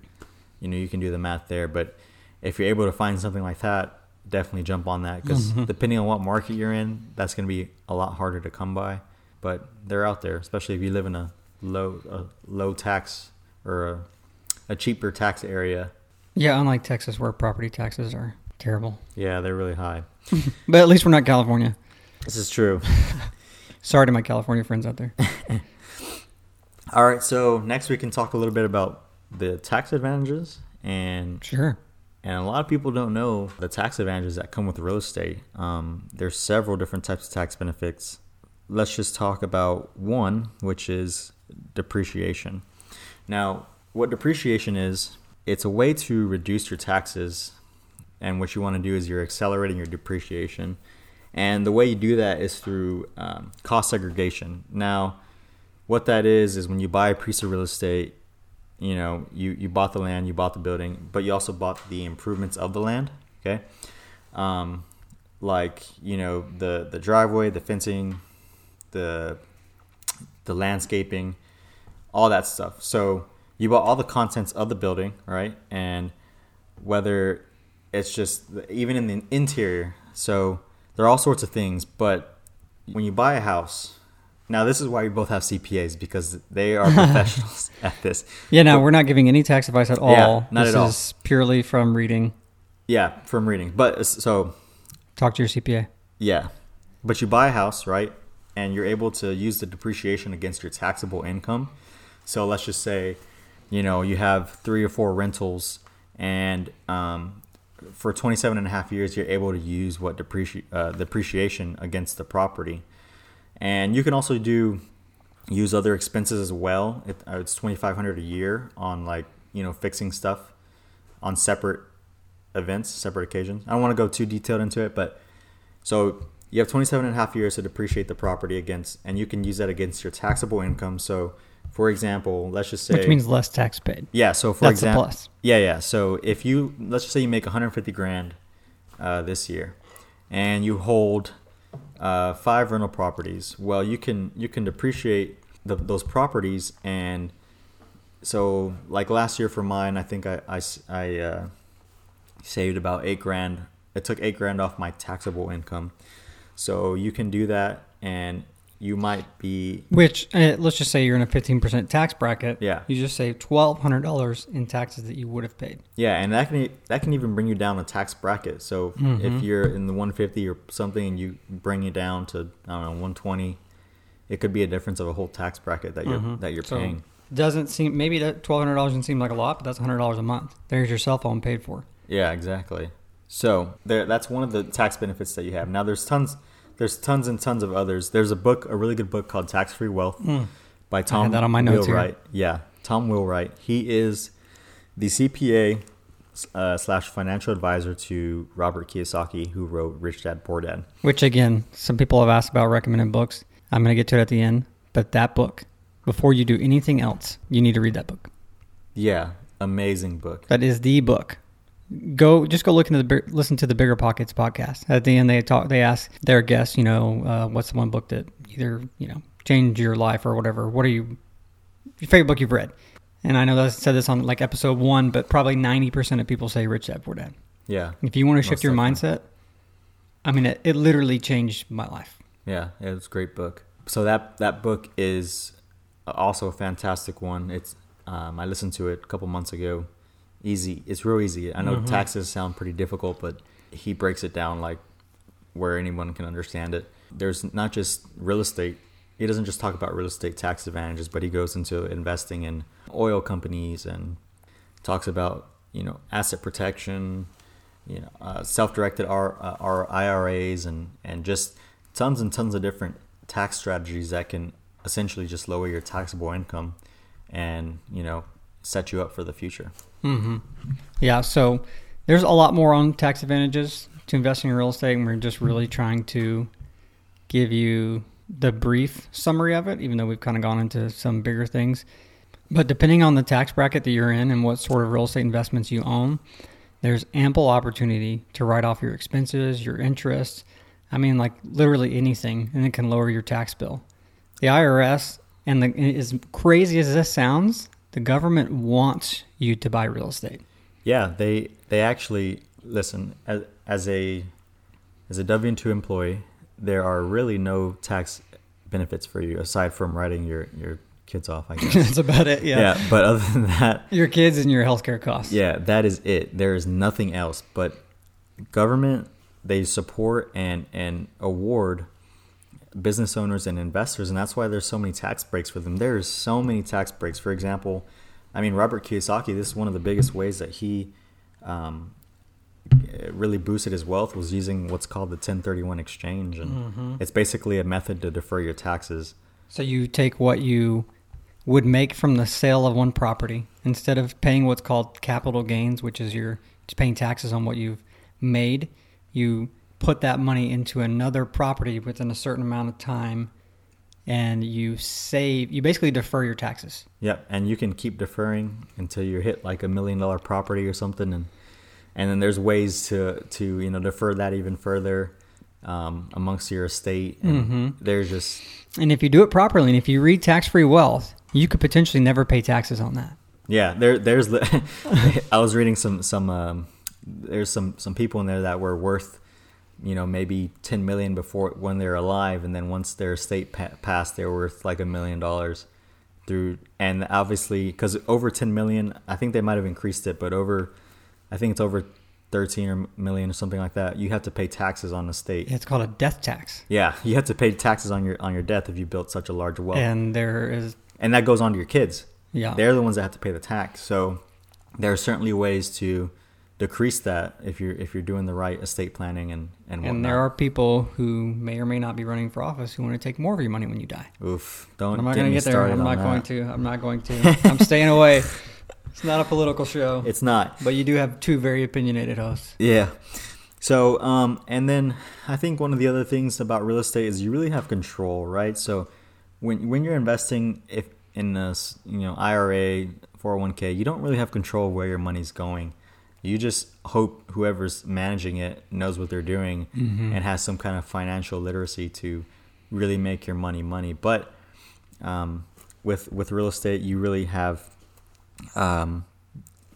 you know you can do the math there. But if you're able to find something like that, definitely jump on that because Mm-hmm. depending on what market you're in, that's going to be a lot harder to come by. But they're out there, especially if you live in a low a low tax or a, a cheaper tax area. Yeah, unlike Texas where property taxes are terrible. Yeah, they're really high. (laughs) But at least we're not California. This is true. (laughs) Sorry to my California friends out there. (laughs) All right, so next we can talk a little bit about the tax advantages and Sure. And a lot of people don't know the tax advantages that come with real estate. Um, there's several different types of tax benefits. Let's just talk about one, which is depreciation. Now, what depreciation is, it's a way to reduce your taxes, and what you want to do is you're accelerating your depreciation. And the way you do that is through um, cost segregation. Now, what that is is when you buy a piece of real estate, you know, you, you bought the land, you bought the building, but you also bought the improvements of the land. Okay. Um, like, you know, the, the driveway, the fencing, the, the landscaping, all that stuff. So you bought all the contents of the building, right? And whether it's just even in the interior. So there are all sorts of things, but when you buy a house, now this is why we both have CPAs because they are (laughs) professionals at this. Yeah, no, we're not giving any tax advice at all. Yeah, not this at all. is purely from reading. Yeah, from reading. But uh, so Talk to your CPA. Yeah. But you buy a house, right? And you're able to use the depreciation against your taxable income. So let's just say, you know, you have three or four rentals, and um, for 27 and a half years, you're able to use what depreci- uh, depreciation against the property. And you can also do use other expenses as well. It, uh, it's 2500 a year on like, you know, fixing stuff on separate events, separate occasions. I don't want to go too detailed into it, but so you have 27 and a half years to depreciate the property against, and you can use that against your taxable income. So, for example, let's just say, Which means less tax paid. yeah. So for That's example, plus. yeah, yeah. So if you let's just say you make 150 grand uh, this year, and you hold uh, five rental properties, well, you can you can depreciate the, those properties, and so like last year for mine, I think i i uh, saved about eight grand. It took eight grand off my taxable income, so you can do that, and you might be Which uh, let's just say you're in a 15% tax bracket. Yeah. You just save $1,200 in taxes that you would have paid. Yeah, and that can that can even bring you down a tax bracket. So Mm-hmm. if you're in the 150 or something, and you bring it down to I don't know 120, it could be a difference of a whole tax bracket that you're that you're Mm-hmm. So paying. doesn't seem maybe that $1,200 doesn't seem like a lot, but that's $100 a month. There's your cell phone paid for. Yeah, exactly. So there, that's one of the tax benefits that you have. Now there's tons, there's tons and tons of others. There's a book, a really good book called Tax Free Wealth by Tom Hmm. that on my notes. Wheelwright. Yeah, Tom Wheelwright. He is the CPA uh, slash financial advisor to Robert Kiyosaki, who wrote Rich Dad Poor Dad. Which again, some people have asked about recommended books. I'm going to get to it at the end, but that book, before you do anything else, you need to read that book. Yeah, amazing book. That is the book. Go just go look into the listen to the Bigger Pockets podcast. At the end, they talk. They ask their guests, you know, uh, what's the one book that either you know changed your life or whatever. What are you your favorite book you've read? And I know that I said this on like episode one, but probably ninety percent of people say Rich Dad Poor Dad. Yeah, If you want to shift your mindset, I mean, it, it literally changed my life. Yeah, it was a great book. So that that book is also a fantastic one. It's um, I listened to it a couple months ago. Easy, it's real easy. I know taxes sound pretty difficult, but he breaks it down like where anyone can understand it. There's not just real estate. He doesn't just talk about real estate tax advantages, but he goes into investing in oil companies and talks about you know asset protection, you know uh, self-directed R, uh, R IRAs and and just tons and tons of different tax strategies that can essentially just lower your taxable income and you know set you up for the future. Mm-hmm. Yeah, so there's a lot more on tax advantages to investing in real estate, and we're just really trying to give you the brief summary of it, even though we've kind of gone into some bigger things. But depending on the tax bracket that you're in and what sort of real estate investments you own, there's ample opportunity to write off your expenses, your interest. I mean, like literally anything, and it can lower your tax bill. The IRS, and the, as crazy as this sounds, the government wants you to buy real estate. Yeah, they they actually listen as, as a as a W two employee. There are really no tax benefits for you aside from writing your your kids off. I (laughs) guess That's about it. Yeah. yeah, but other than that, Your kids and your healthcare costs. yeah, that is it. There is nothing else. But government they support and and award business owners and investors, and that's why there's so many tax breaks for them. There's so many tax breaks. For example, I mean Robert Kiyosaki. This is one of the biggest ways that he um, really boosted his wealth was using what's called the 1031 exchange, and it's basically a method to defer your taxes. So you take what you would make from the sale of one property instead of paying what's called capital gains, which is your just paying taxes on what you've made. You put that money into another property within a certain amount of time, and you save. You basically defer your taxes. Yep, and you can keep deferring until you hit like a million dollar property or something, and and then there's ways to to you know defer that even further um, amongst your estate. And There's just And if you do it properly, and if you read tax-free wealth, you could potentially never pay taxes on that. yeah, there there's (laughs) I was reading some some um, there's some some people in there that were worth you know maybe 10 million before when they're alive and then once their estate pa- passed they're worth like a million dollars through and obviously because over 10 million i think they might have increased it but over i think it's over 13 or million or something like that you have to pay taxes on the state It's called a death tax, yeah (laughs) you have to pay taxes on your on your death if you built such a large wealth and there is and that goes on to your kids. Yeah. they're the ones that have to pay the tax. So there are certainly ways to decrease that if you're if you're doing the right estate planning and and whatnot. And there are people who may or may not be running for office who want to take more of your money when you die. Oof! Don't. I'm not get going to get there. I'm not going to. I'm not going to. I'm staying away. It's not a political show. It's not. But you do have two very opinionated hosts. Yeah. So, um, and then I think one of the other things about real estate is you really have control, right? So, when when you're investing, if in a s- you know IRA, 401k, you don't really have control of where your money's going. You just hope whoever's managing it knows what they're doing and has some kind of financial literacy to really make your money money. But um, with with real estate, you really have um,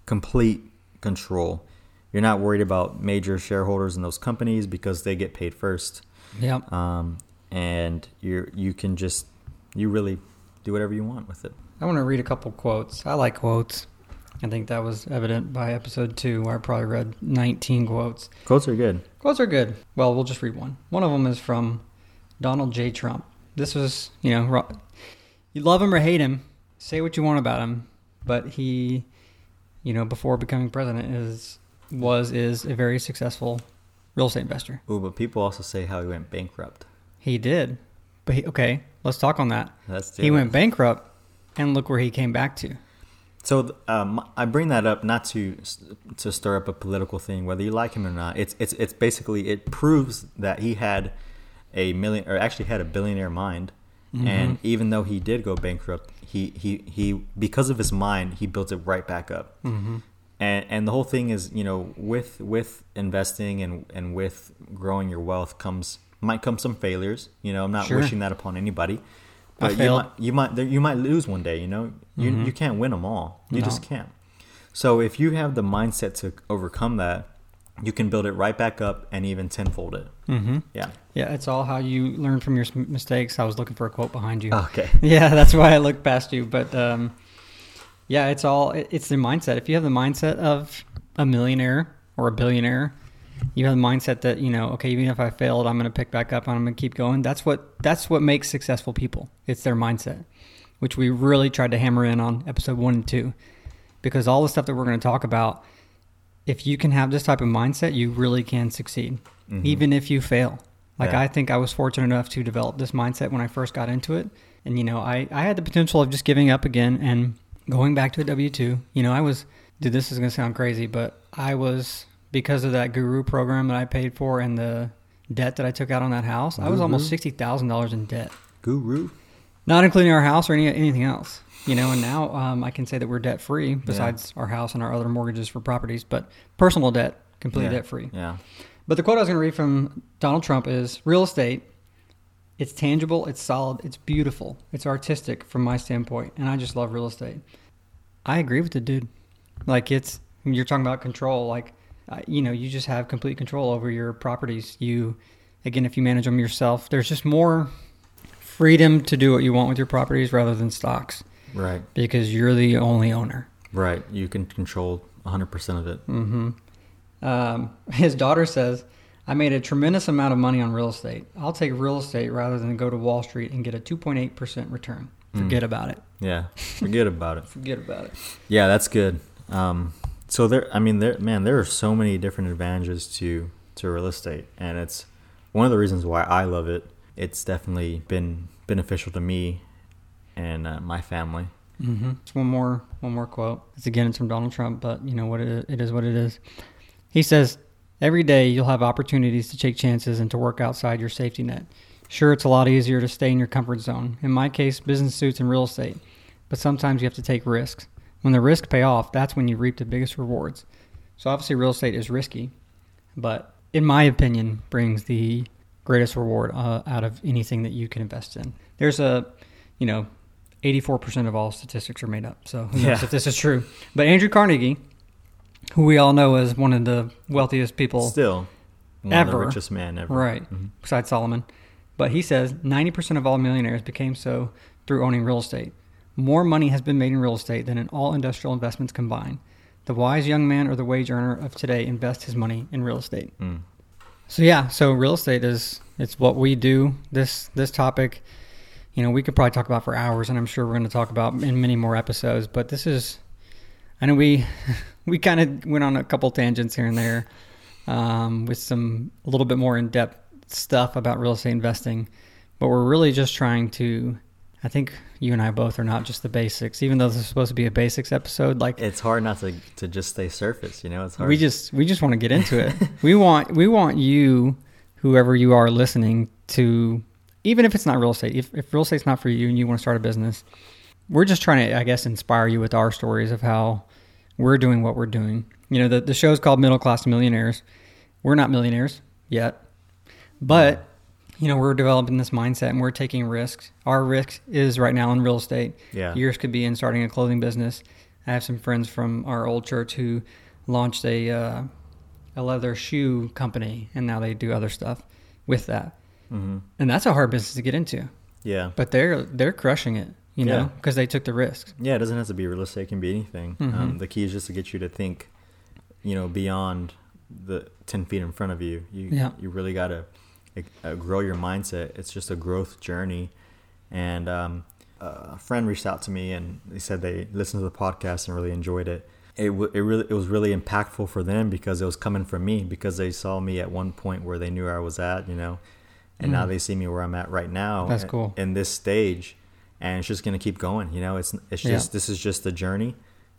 complete control. You're not worried about major shareholders in those companies because they get paid first, Yep. um, and you you can just you really do whatever you want with it. I want to read a couple quotes. I like quotes. I think that was evident by episode two, where I probably read 19 quotes. Quotes are good. Quotes are good. Well, we'll just read one. One of them is from Donald J. Trump. This was, you know, you love him or hate him, say what you want about him, but he, you know, before becoming president, is was is a very successful real estate investor. Ooh, but people also say how he went bankrupt. He did, but he, okay, let's talk on that. That's He went bankrupt, and look where he came back to. So um, I bring that up not to to stir up a political thing, whether you like him or not. It's it's it's basically it proves that he had a million or actually had a billionaire mind, and even though he did go bankrupt, he he he because of his mind he built it right back up. Mm-hmm. And and the whole thing is you know with with investing and and with growing your wealth comes might come some failures. You know I'm not Sure. wishing that upon anybody. I But you might, you might there- you might lose one day. You know you you can't win them all. You No. just can't. So if you have the mindset to overcome that, you can build it right back up and even tenfold it. Mm-hmm. Yeah. Yeah, it's all how you learn from your mistakes. I was looking for a quote behind you. Okay. (laughs) yeah, that's why I looked past you. But um, yeah, it's all it's the mindset. If you have the mindset of a millionaire or a billionaire, you have the mindset that you know, okay, even if I failed, I'm going to pick back up and I'm going to keep going. That's what that's what makes successful people. It's their mindset, which we really tried to hammer in on episode one and two, because all the stuff that we're going to talk about, if you can have this type of mindset, you really can succeed, mm-hmm. even if you fail. Like Yeah. I think I was fortunate enough to develop this mindset when I first got into it. And you know, I, I had the potential of just giving up again and going back to a W two. You know, I was dude, this is gonna sound crazy, but I was because of that guru program that I paid for and the debt that I took out on that house, I was almost sixty thousand dollars in debt. Guru. not including our house or any anything else. You know, and now um, I can say that we're debt free besides our house and our other mortgages for properties, but personal debt completely Yeah. debt free. Yeah. But the quote I was going to read from Donald Trump is real estate, it's tangible, it's solid, it's beautiful, it's artistic from my standpoint, and I just love real estate. I agree with the dude. Like, it's, you're talking about control, like, uh, you know, you just have complete control over your properties. You, again, if you manage them yourself, there's just more freedom to do what you want with your properties rather than stocks Right. because you're the only owner. Right. You can control 100% of it. hmm Um, (laughs) his daughter says, I made a tremendous amount of money on real estate. I'll take real estate rather than go to Wall Street and get a 2.8% return. Forget about it. Yeah. Forget about it. (laughs) Forget about it. Yeah, that's good. Um, so there, I mean, there, man, there are so many different advantages to to real estate, and it's one of the reasons why I love it. It's definitely been beneficial to me and uh, my family. Mm-hmm. Just one more, one more quote. It's again, it's from Donald Trump, but you know what it, it is. What it is. He says, "Every day you'll have opportunities to take chances and to work outside your safety net. Sure, it's a lot easier to stay in your comfort zone. In my case, business suits and real estate. But sometimes you have to take risks. When the risks pay off, that's when you reap the biggest rewards. So obviously, real estate is risky, but in my opinion, brings the greatest reward uh, out of anything that you can invest in. There's a, you know, 84% of all statistics are made up. So who knows Yeah. if this is true. But Andrew Carnegie, who we all know as one of the wealthiest people Still, one of the Ever. richest man ever. Right. Mhm. Besides Solomon. But he says 90% of all millionaires became so through owning real estate. More money has been made in real estate than in all industrial investments combined. The wise young man or the wage earner of today invests his money in real estate. Mm. So yeah, so real estate is it's what we do. This this topic, you know, we could probably talk about for hours, and I'm sure we're going to talk about in many more episodes. But this is, I know we (laughs) we kind of went on a couple tangents here and there, um, with some a little bit more in depth stuff about real estate investing, but we're really just trying to. I think you and I both are not just the basics, even though this is supposed to be a basics episode. Like It's hard not to to just stay surface. You know, it's hard. we just we just want to get into it. (laughs) we want we want you, whoever you are listening, to even if it's not real estate, if, if real estate's not for you and you want to start a business, we're just trying to, I guess, inspire you with our stories of how we're doing what we're doing. You know, the the show's called Middle Class Millionaires. We're not millionaires yet, but you know we're developing this mindset and we're taking risks. Our risk is right now in real estate. Yeah. Yours could be in starting a clothing business. I have some friends from our old church who launched a uh, a leather shoe company, and now they do other stuff with that. Mm-hmm. And that's a hard business to get into, Yeah. but they're they're crushing it, you know, because they took the risk. Yeah, it doesn't have to be real estate. It can be anything. Um, Mhm. the key is just to get you to think, you know, beyond the ten feet in front of you. You Yeah. you really got to uh, grow your mindset. It's just a growth journey. And um, a friend reached out to me and they said they listened to the podcast and really enjoyed it. It, w- it really it was really impactful for them because it was coming from me because they saw me at one point where they knew where I was at, you know, and now Mm. they see me where I'm at right now. That's in- cool. in this stage, and it's just gonna keep going. You know, it's it's Yeah. just this is just the journey.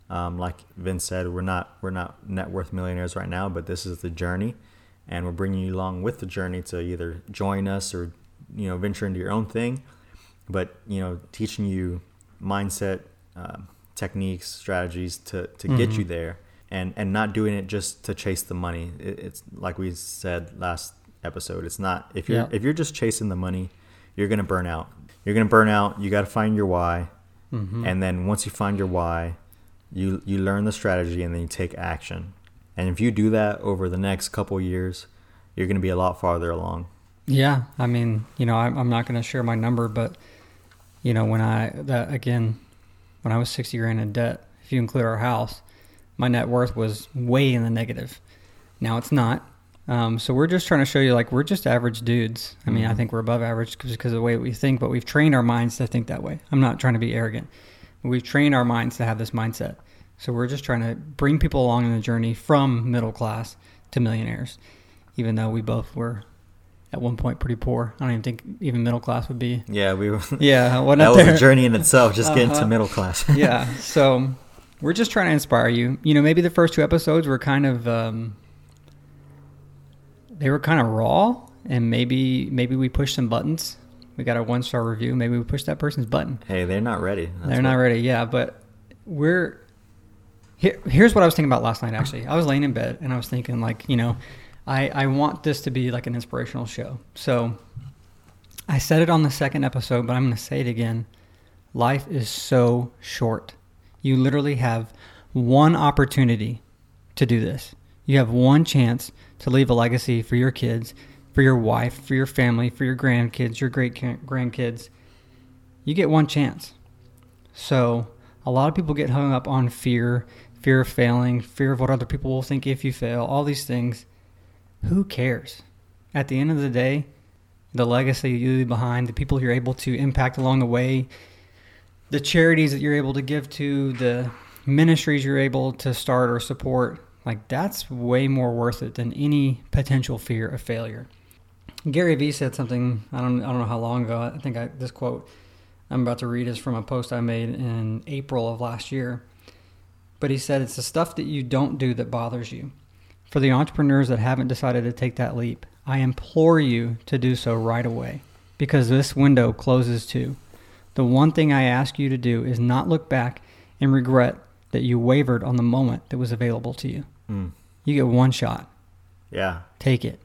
Um, like Vince said, we're not we're not net worth millionaires right now, but this is the journey, and we're bringing you along with the journey to either join us or you know venture into your own thing. But you know, teaching you mindset, um, techniques, strategies to to get Mhm. you there, and and not doing it just to chase the money. It, it's like we said last episode. It's not if you're Yeah. if you're just chasing the money, you're gonna burn out. You're gonna burn out. You got to find your why, Mhm. and then once you find your why, you you learn the strategy and then you take action. And if you do that over the next couple years, you're gonna be a lot farther along. Yeah, I mean, you know, I'm, I'm not going to share my number, but you know, when I that again, when I was sixty grand in debt, if you include our house, my net worth was way in the negative. Now it's not. Um, so we're just trying to show you, like, we're just average dudes. I mean, I Mhm. think we're above average because of the way we think, but we've trained our minds to think that way. I'm not trying to be arrogant. We've trained our minds to have this mindset. So we're just trying to bring people along in the journey from middle class to millionaires, even though we both were at one point pretty poor. I don't even think even middle class would be. Yeah, we were. (laughs) Yeah, (laughs) what that was there. a journey in itself, just getting Uh-huh. to middle class. (laughs) yeah. So we're just trying to inspire you. You know, maybe the first two episodes were kind of um, they were kind of raw, and maybe maybe we pushed some buttons we got a one star review. Maybe we pushed that person's button. Hey, they're not ready. That's They're not ready, yeah. But we're here. Here's what I was thinking about last night. Actually, I was laying in bed and I was thinking, like, you know, I I want this to be like an inspirational show. So I said it on the second episode, but I'm going to say it again. Life is so short. You literally have one opportunity to do this. You have one chance to leave a legacy for your kids, for your wife, for your family, for your grandkids, your great grandkids. You get one chance. So, a lot of people get hung up on fear, fear of failing, fear of what other people will think if you fail, all these things. Who cares? At the end of the day, the legacy you leave behind, the people you're able to impact along the way, the charities that you're able to give to, the ministries you're able to start or support, like that's way more worth it than any potential fear of failure. Gary Vee said something I don't I don't know how long ago. I think I, this quote I'm about to read is from a post I made in April of last year. But he said it's the stuff that you don't do that bothers you. For the entrepreneurs that haven't decided to take that leap, I implore you to do so right away because this window closes too. The one thing I ask you to do is not look back and regret that you wavered on the moment that was available to you. Mm. You get one shot. Yeah. Take it.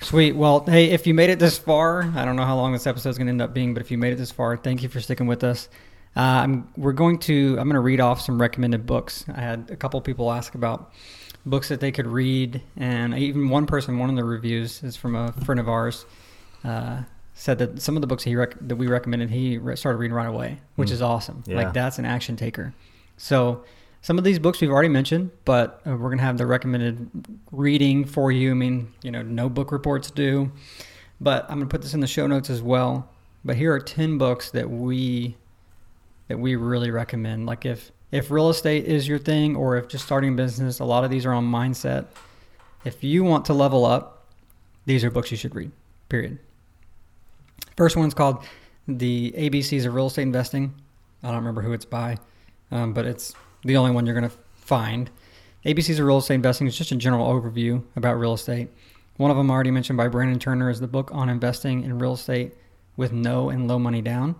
Sweet. Well, hey, if you made it this far, I don't know how long this episode is going to end up being, but if you made it this far, thank you for sticking with us. Uh, I'm, we're going to, I'm going to read off some recommended books. I had a couple people ask about books that they could read, and even one person, one of the reviews is from a friend of ours, uh, said that some of the books he rec- that we recommended, he re- started reading right away, which Mm. is awesome. Yeah. Like that's an action taker. So some of these books we've already mentioned, but uh, we're gonna have the recommended reading for you. I mean, you know, no book reports due, but I'm gonna put this in the show notes as well. But here are ten books that we that we really recommend. Like if if real estate is your thing, or if just starting a business, a lot of these are on mindset. If you want to level up, these are books you should read. Period. First one's called The ABCs of Real Estate Investing. I don't remember who it's by, um, but it's the only one you're going to find. ABCs of Real Estate Investing is just a general overview about real estate. One of them already mentioned by Brandon Turner is the book on investing in real estate with no and low money down.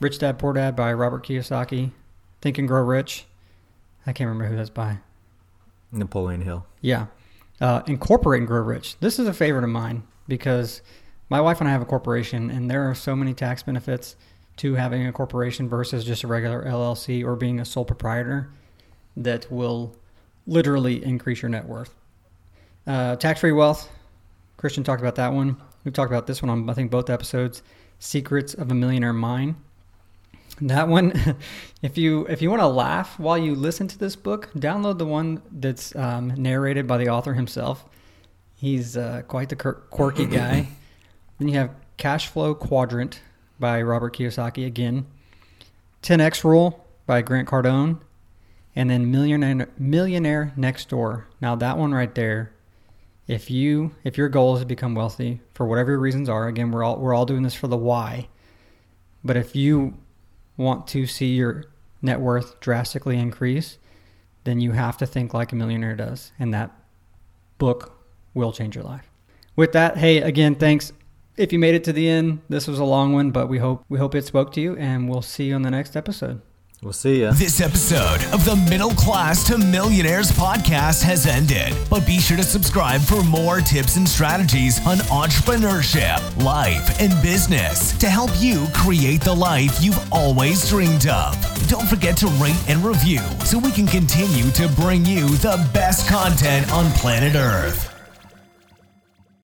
Rich Dad Poor Dad by Robert Kiyosaki. Think and Grow Rich. I can't remember who that's by. Napoleon Hill. Yeah. Uh, incorporate and grow rich. This is a favorite of mine because my wife and I have a corporation, and there are so many tax benefits to having a corporation versus just a regular LLC or being a sole proprietor that will literally increase your net worth. Uh, tax free wealth. Christian talked about that one. We've talked about this one on, I think, both episodes. Secrets of a Millionaire Mind. That one, (laughs) if you if you want to laugh while you listen to this book, download the one that's um, narrated by the author himself. He's uh, quite the quirky (clears throat) guy. then you have Cash Flow Quadrant by Robert Kiyosaki again. 10x Rule by Grant Cardone, and then Millionaire Millionaire Next Door. Now that one right there, if you if your goal is to become wealthy for whatever your reasons are, again we're all we're all doing this for the why. But if you want to see your net worth drastically increase, then you have to think like a millionaire does, and that book will change your life. With that, hey, again, thanks. If you made it to the end, this was a long one, but we hope we hope it spoke to you, and we'll see you on the next episode. We'll see ya. This episode of the Middle Class to Millionaires podcast has ended, but be sure to subscribe for more tips and strategies on entrepreneurship, life, and business to help you create the life you've always dreamed of. Don't forget to rate and review so we can continue to bring you the best content on planet Earth.